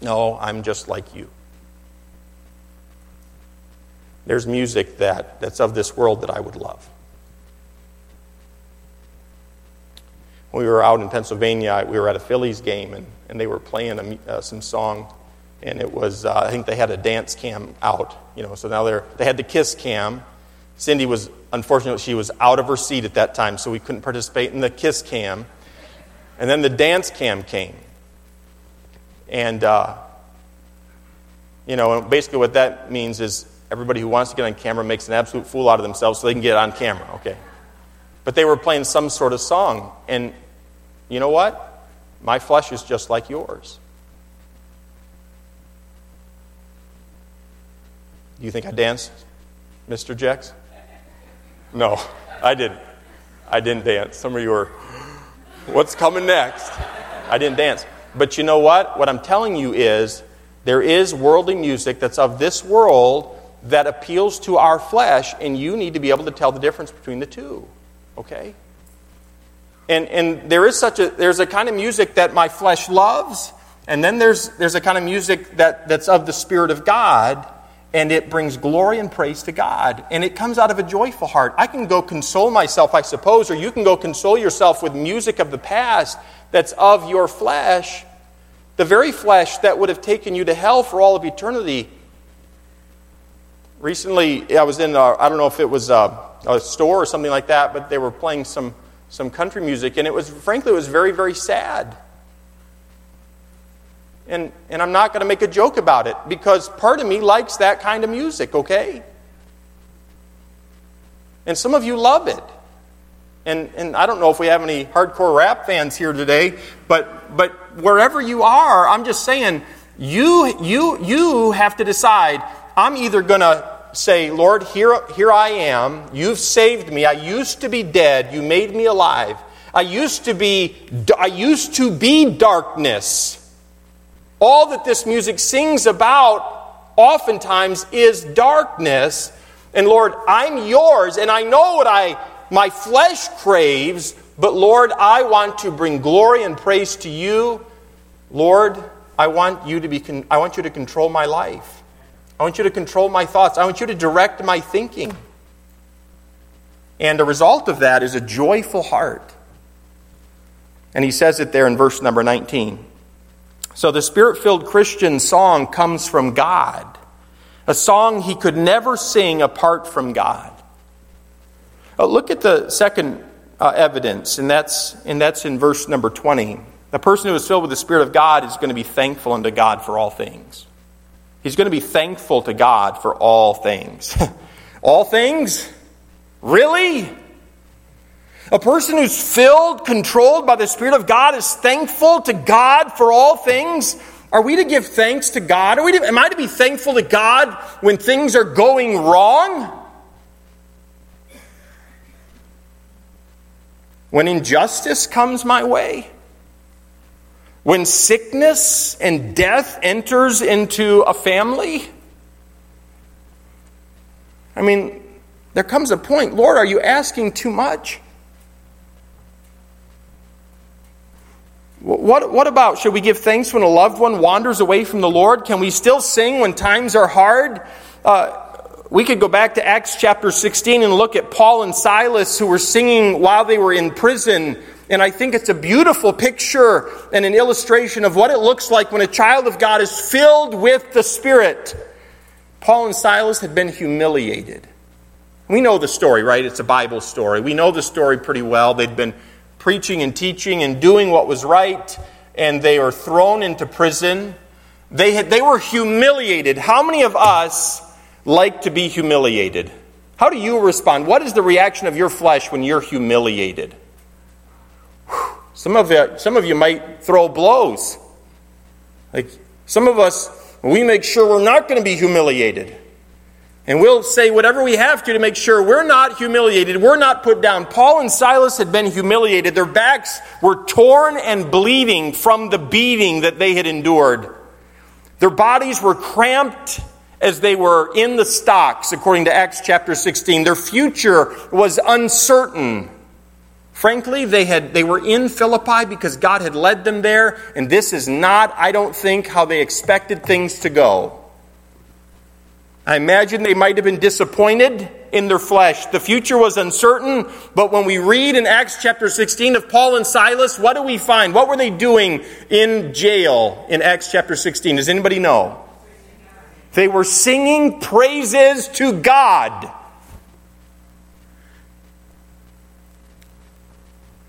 No, I'm just like you. There's music that, that's of this world that I would love. When we were out in Pennsylvania, we were at a Phillies game, and, and they were playing a, uh, some song, and it was, uh, I think they had a dance cam out, you know, so now they're, they had the kiss cam, Cindy was, unfortunately, she was out of her seat at that time, so we couldn't participate in the kiss cam. And then the dance cam came. And, uh, you know, basically what that means is everybody who wants to get on camera makes an absolute fool out of themselves so they can get on camera, okay? But they were playing some sort of song. And you know what? My flesh is just like yours. Do you think I danced, Mr. Jex? No, I didn't. I didn't dance. Some of you are, what's coming next? I didn't dance. But you know what? What I'm telling you is there is worldly music that's of this world that appeals to our flesh, and you need to be able to tell the difference between the two. Okay? And, and there is such a there's a kind of music that my flesh loves, and then there's there's a kind of music that, that's of the Spirit of God and it brings glory and praise to God. And it comes out of a joyful heart. I can go console myself, I suppose, or you can go console yourself with music of the past that's of your flesh, the very flesh that would have taken you to hell for all of eternity. Recently, I was in, I don't know if it was a, a store or something like that, but they were playing some, some country music, and it was, frankly, it was very, very sad. And, and I'm not going to make a joke about it because part of me likes that kind of music, okay? And some of you love it. And, and I don't know if we have any hardcore rap fans here today, but, but wherever you are, I'm just saying, You, you, you have to decide I'm either going to say, Lord, here, here I am. You've saved me. I used to be dead. You made me alive. I used to be, I used to be darkness. All that this music sings about oftentimes is darkness. And Lord, I'm yours, and I know what I my flesh craves, but Lord, I want to bring glory and praise to you. Lord, I want you to be con- I want you to control my life. I want you to control my thoughts. I want you to direct my thinking. And the result of that is a joyful heart. And he says it there in verse number 19. So the spirit filled Christian song comes from God, a song he could never sing apart from God. Uh, look at the second uh, evidence, and that's, and that's in verse number 20. The person who is filled with the Spirit of God is going to be thankful unto God for all things. He's going to be thankful to God for all things. all things? Really? A person who's filled, controlled by the Spirit of God is thankful to God for all things? Are we to give thanks to God? Are we to, am I to be thankful to God when things are going wrong? When injustice comes my way? When sickness and death enters into a family? I mean, there comes a point, Lord, are you asking too much? What, what about should we give thanks when a loved one wanders away from the Lord? Can we still sing when times are hard? Uh, we could go back to Acts chapter 16 and look at Paul and Silas who were singing while they were in prison. And I think it's a beautiful picture and an illustration of what it looks like when a child of God is filled with the Spirit. Paul and Silas had been humiliated. We know the story, right? It's a Bible story. We know the story pretty well. They'd been preaching and teaching and doing what was right, and they were thrown into prison. They, had, they were humiliated. How many of us like to be humiliated? How do you respond? What is the reaction of your flesh when you're humiliated? Some of you, some of you might throw blows. Like some of us, we make sure we're not going to be humiliated. And we'll say whatever we have to to make sure we're not humiliated, we're not put down. Paul and Silas had been humiliated. Their backs were torn and bleeding from the beating that they had endured. Their bodies were cramped as they were in the stocks, according to Acts chapter 16. Their future was uncertain. Frankly, they, had, they were in Philippi because God had led them there, and this is not, I don't think, how they expected things to go. I imagine they might have been disappointed in their flesh. The future was uncertain, but when we read in Acts chapter 16 of Paul and Silas, what do we find? What were they doing in jail in Acts chapter 16? Does anybody know? They were singing praises to God.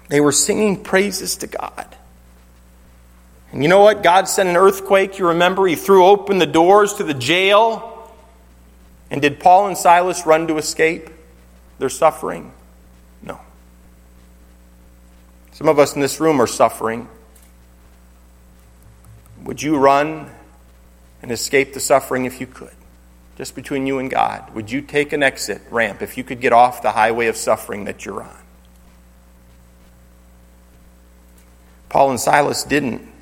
They were singing praises to God. And you know what? God sent an earthquake. You remember, He threw open the doors to the jail. And did Paul and Silas run to escape their suffering? No. Some of us in this room are suffering. Would you run and escape the suffering if you could? Just between you and God. Would you take an exit ramp if you could get off the highway of suffering that you're on? Paul and Silas didn't.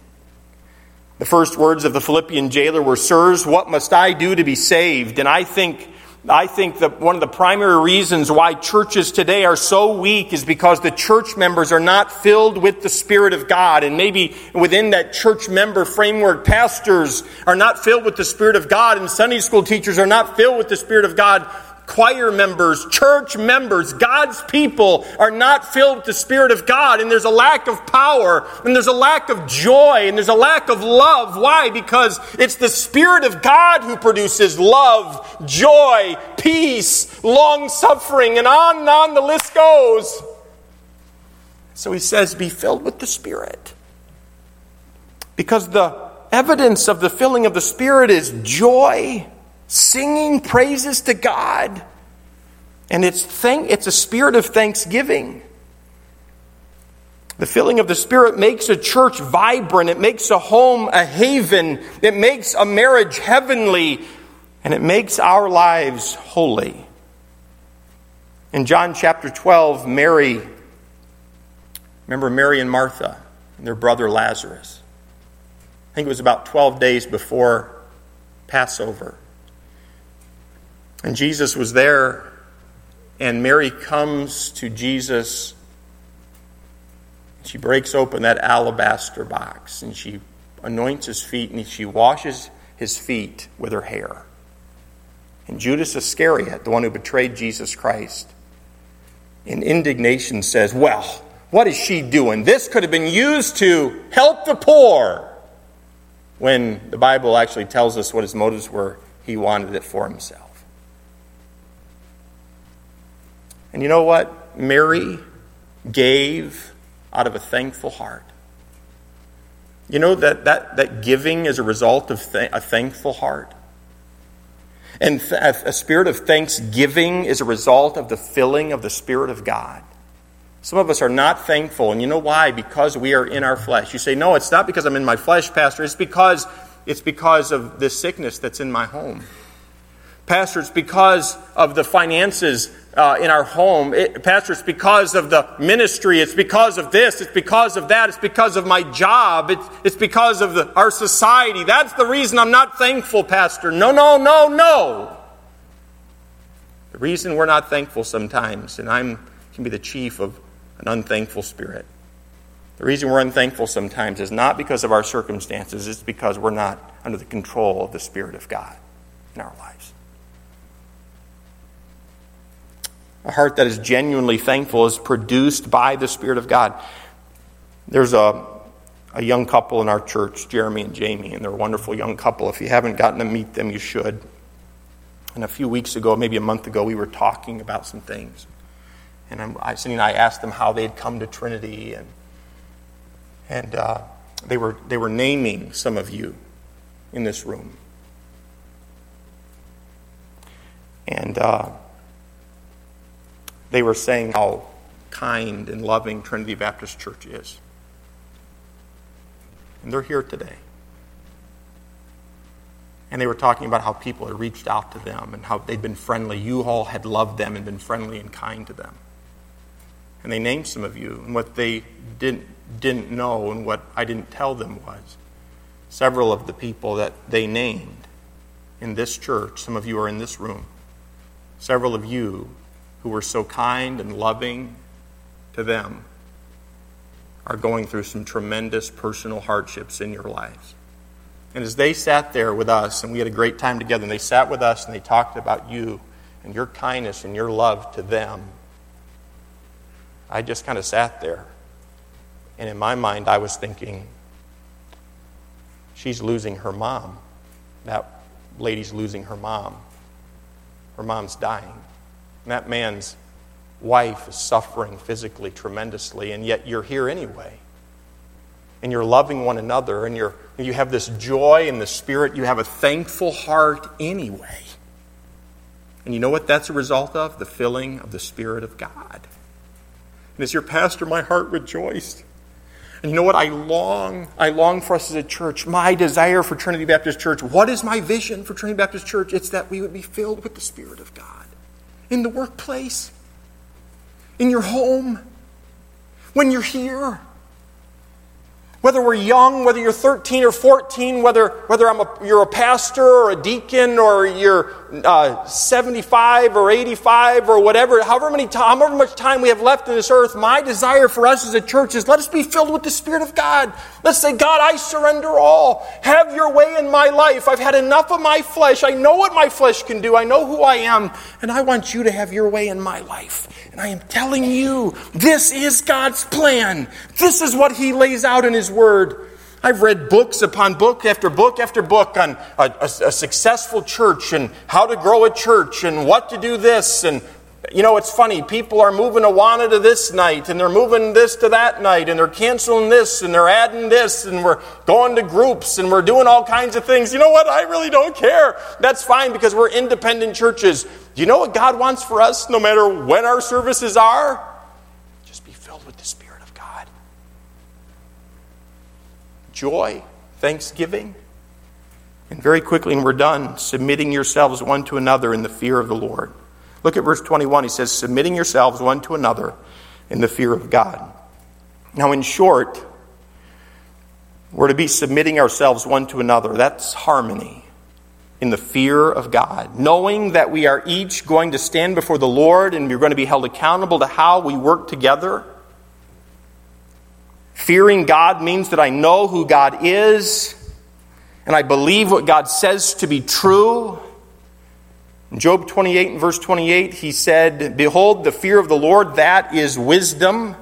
The first words of the Philippian jailer were, Sirs, what must I do to be saved? And I think, I think that one of the primary reasons why churches today are so weak is because the church members are not filled with the Spirit of God. And maybe within that church member framework, pastors are not filled with the Spirit of God, and Sunday school teachers are not filled with the Spirit of God choir members, church members, God's people are not filled with the Spirit of God, and there's a lack of power, and there's a lack of joy, and there's a lack of love. Why? Because it's the Spirit of God who produces love, joy, peace, long suffering, and on and on the list goes. So he says, Be filled with the Spirit. Because the evidence of the filling of the Spirit is joy singing praises to God. And it's, thank, it's a spirit of thanksgiving. The filling of the Spirit makes a church vibrant. It makes a home a haven. It makes a marriage heavenly. And it makes our lives holy. In John chapter 12, Mary, remember Mary and Martha and their brother Lazarus. I think it was about 12 days before Passover. And Jesus was there, and Mary comes to Jesus. She breaks open that alabaster box and she anoints his feet and she washes his feet with her hair. And Judas Iscariot, the one who betrayed Jesus Christ, in indignation says, Well, what is she doing? This could have been used to help the poor. When the Bible actually tells us what his motives were, he wanted it for himself. And you know what? Mary gave out of a thankful heart. You know that, that, that giving is a result of th- a thankful heart? And a spirit of thanksgiving is a result of the filling of the Spirit of God. Some of us are not thankful, and you know why? Because we are in our flesh. You say, No, it's not because I'm in my flesh, Pastor. It's because it's because of this sickness that's in my home. Pastor, it's because of the finances uh, in our home. It, Pastor, it's because of the ministry. It's because of this. It's because of that. It's because of my job. It's, it's because of the, our society. That's the reason I'm not thankful, Pastor. No, no, no, no. The reason we're not thankful sometimes, and I can be the chief of an unthankful spirit. The reason we're unthankful sometimes is not because of our circumstances, it's because we're not under the control of the Spirit of God in our lives. A heart that is genuinely thankful is produced by the Spirit of God. There's a, a young couple in our church, Jeremy and Jamie, and they're a wonderful young couple. If you haven't gotten to meet them, you should. And a few weeks ago, maybe a month ago, we were talking about some things. And I, Cindy and I asked them how they'd come to Trinity, and, and uh, they, were, they were naming some of you in this room. And uh, they were saying how kind and loving Trinity Baptist Church is. And they're here today. And they were talking about how people had reached out to them and how they'd been friendly. You all had loved them and been friendly and kind to them. And they named some of you. And what they didn't, didn't know and what I didn't tell them was several of the people that they named in this church, some of you are in this room, several of you who were so kind and loving to them are going through some tremendous personal hardships in your lives. And as they sat there with us, and we had a great time together, and they sat with us and they talked about you and your kindness and your love to them, I just kind of sat there. And in my mind, I was thinking, she's losing her mom. That lady's losing her mom. Her mom's dying. And that man's wife is suffering physically tremendously, and yet you're here anyway. And you're loving one another, and you're, you have this joy in the Spirit. You have a thankful heart anyway. And you know what that's a result of? The filling of the Spirit of God. And as your pastor, my heart rejoiced. And you know what? I long, I long for us as a church. My desire for Trinity Baptist Church. What is my vision for Trinity Baptist Church? It's that we would be filled with the Spirit of God in the workplace, in your home, when you're here. Whether we're young, whether you're 13 or 14, whether, whether I'm a, you're a pastor or a deacon or you're uh, 75 or 85 or whatever, however, many however much time we have left in this earth, my desire for us as a church is let us be filled with the Spirit of God. Let's say, God, I surrender all. Have your way in my life. I've had enough of my flesh. I know what my flesh can do. I know who I am. And I want you to have your way in my life. And I am telling you, this is God's plan. This is what He lays out in His Word. I've read books upon book after book after book on a, a, a, successful church and how to grow a church and what to do this. And, you know, it's funny. People are moving Awana to this night and they're moving this to that night and they're canceling this and they're adding this and we're going to groups and we're doing all kinds of things. You know what? I really don't care. That's fine because we're independent churches. Do you know what God wants for us no matter when our services are? Just be filled with the Spirit of God. Joy, thanksgiving. And very quickly, and we're done, submitting yourselves one to another in the fear of the Lord. Look at verse 21. He says, submitting yourselves one to another in the fear of God. Now, in short, we're to be submitting ourselves one to another. That's harmony in the fear of God, knowing that we are each going to stand before the Lord and we're going to be held accountable to how we work together. Fearing God means that I know who God is and I believe what God says to be true. In Job 28 and verse 28, he said, Behold, the fear of the Lord, that is wisdom.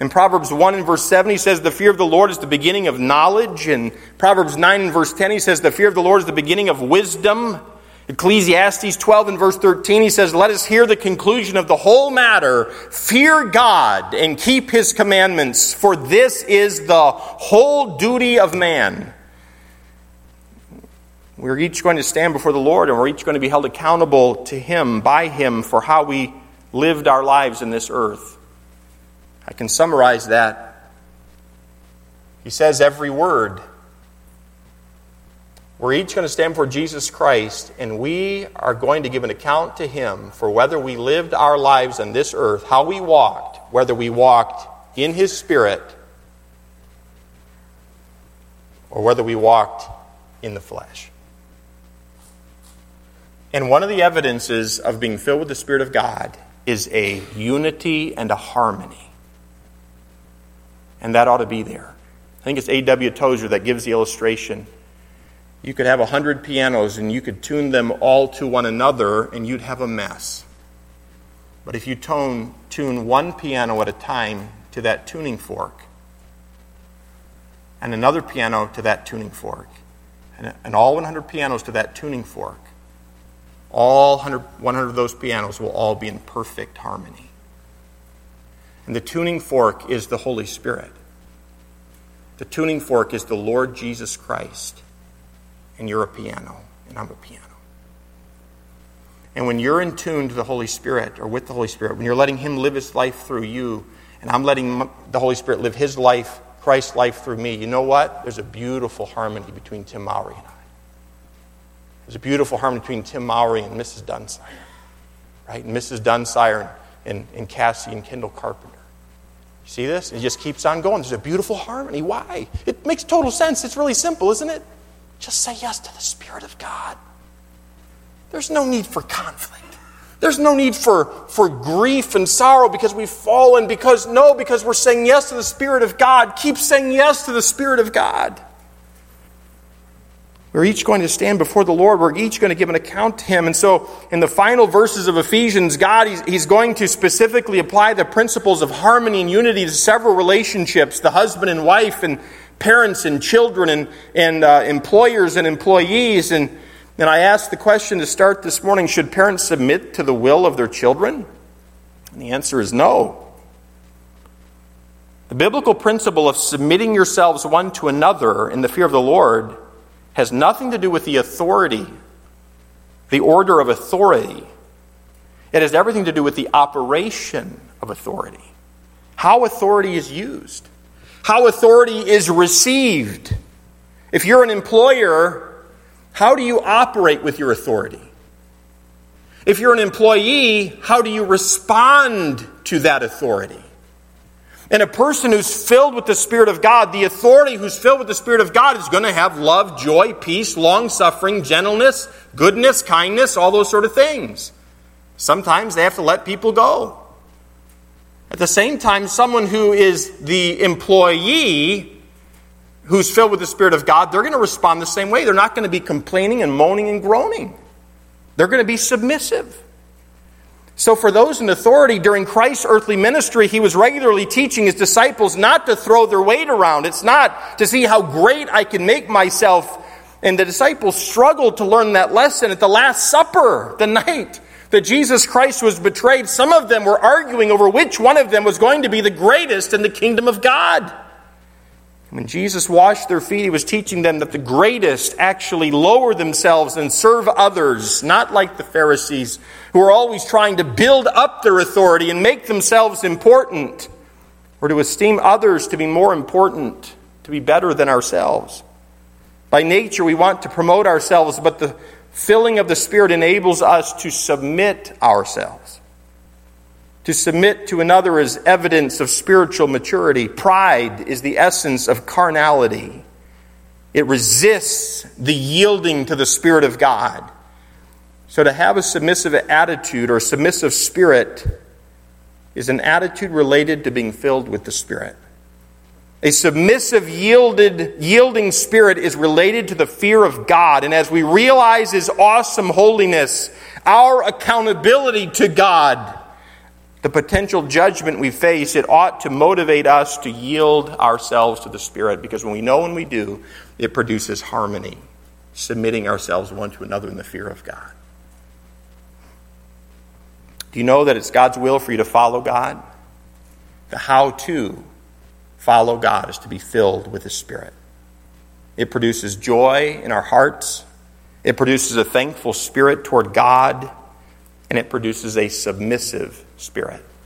In Proverbs 1 and verse 7, he says, The fear of the Lord is the beginning of knowledge. In Proverbs 9 and verse 10, he says, The fear of the Lord is the beginning of wisdom. Ecclesiastes 12 and verse 13, he says, Let us hear the conclusion of the whole matter. Fear God and keep his commandments, for this is the whole duty of man. We're each going to stand before the Lord and we're each going to be held accountable to him, by him, for how we lived our lives in this earth. I can summarize that. He says every word. We're each going to stand before Jesus Christ, and we are going to give an account to Him for whether we lived our lives on this earth, how we walked, whether we walked in His Spirit, or whether we walked in the flesh. And one of the evidences of being filled with the Spirit of God is a unity and a harmony and that ought to be there. I think it's A.W. Tozer that gives the illustration. You could have a hundred pianos and you could tune them all to one another and you'd have a mess. But if you tone, tune one piano at a time to that tuning fork, and another piano to that tuning fork, and, and all 100 pianos to that tuning fork, all 100, 100 of those pianos will all be in perfect harmony. And the tuning fork is the Holy Spirit. The tuning fork is the Lord Jesus Christ. And you're a piano, and I'm a piano. And when you're in tune to the Holy Spirit, or with the Holy Spirit, when you're letting Him live His life through you, and I'm letting the Holy Spirit live His life, Christ's life through me, you know what? There's a beautiful harmony between Tim Mowry and I. There's a beautiful harmony between Tim Mowry and Mrs. Dunsire, right? And Mrs. Dunsire and, and, and Cassie and Kendall Carpenter. You See this? It just keeps on going. There's a beautiful harmony. Why? It makes total sense. It's really simple, isn't it? Just say yes to the Spirit of God. There's no need for conflict. There's no need for, for grief and sorrow because we've fallen. Because, no, because we're saying yes to the Spirit of God. Keep saying yes to the Spirit of God. We're each going to stand before the Lord. We're each going to give an account to Him. And so, in the final verses of Ephesians, God, He's, he's going to specifically apply the principles of harmony and unity to several relationships the husband and wife, and parents and children, and, and uh, employers and employees. And, and I asked the question to start this morning should parents submit to the will of their children? And the answer is no. The biblical principle of submitting yourselves one to another in the fear of the Lord has nothing to do with the authority, the order of authority. It has everything to do with the operation of authority. How authority is used, how authority is received. If you're an employer, how do you operate with your authority? If you're an employee, how do you respond to that authority? And a person who's filled with the Spirit of God, the authority who's filled with the Spirit of God is going to have love, joy, peace, long suffering, gentleness, goodness, kindness, all those sort of things. Sometimes they have to let people go. At the same time, someone who is the employee who's filled with the Spirit of God, they're going to respond the same way. They're not going to be complaining and moaning and groaning, they're going to be submissive. So, for those in authority during Christ's earthly ministry, he was regularly teaching his disciples not to throw their weight around. It's not to see how great I can make myself. And the disciples struggled to learn that lesson at the Last Supper, the night that Jesus Christ was betrayed. Some of them were arguing over which one of them was going to be the greatest in the kingdom of God. When Jesus washed their feet, he was teaching them that the greatest actually lower themselves and serve others, not like the Pharisees, who are always trying to build up their authority and make themselves important, or to esteem others to be more important, to be better than ourselves. By nature, we want to promote ourselves, but the filling of the Spirit enables us to submit ourselves. To submit to another is evidence of spiritual maturity. Pride is the essence of carnality. It resists the yielding to the Spirit of God. So, to have a submissive attitude or submissive spirit is an attitude related to being filled with the Spirit. A submissive, yielded, yielding spirit is related to the fear of God. And as we realize His awesome holiness, our accountability to God, the potential judgment we face, it ought to motivate us to yield ourselves to the Spirit. Because when we know when we do, it produces harmony, submitting ourselves one to another in the fear of God. Do you know that it's God's will for you to follow God? The how to follow God is to be filled with His Spirit. It produces joy in our hearts, it produces a thankful spirit toward God, and it produces a submissive spirit.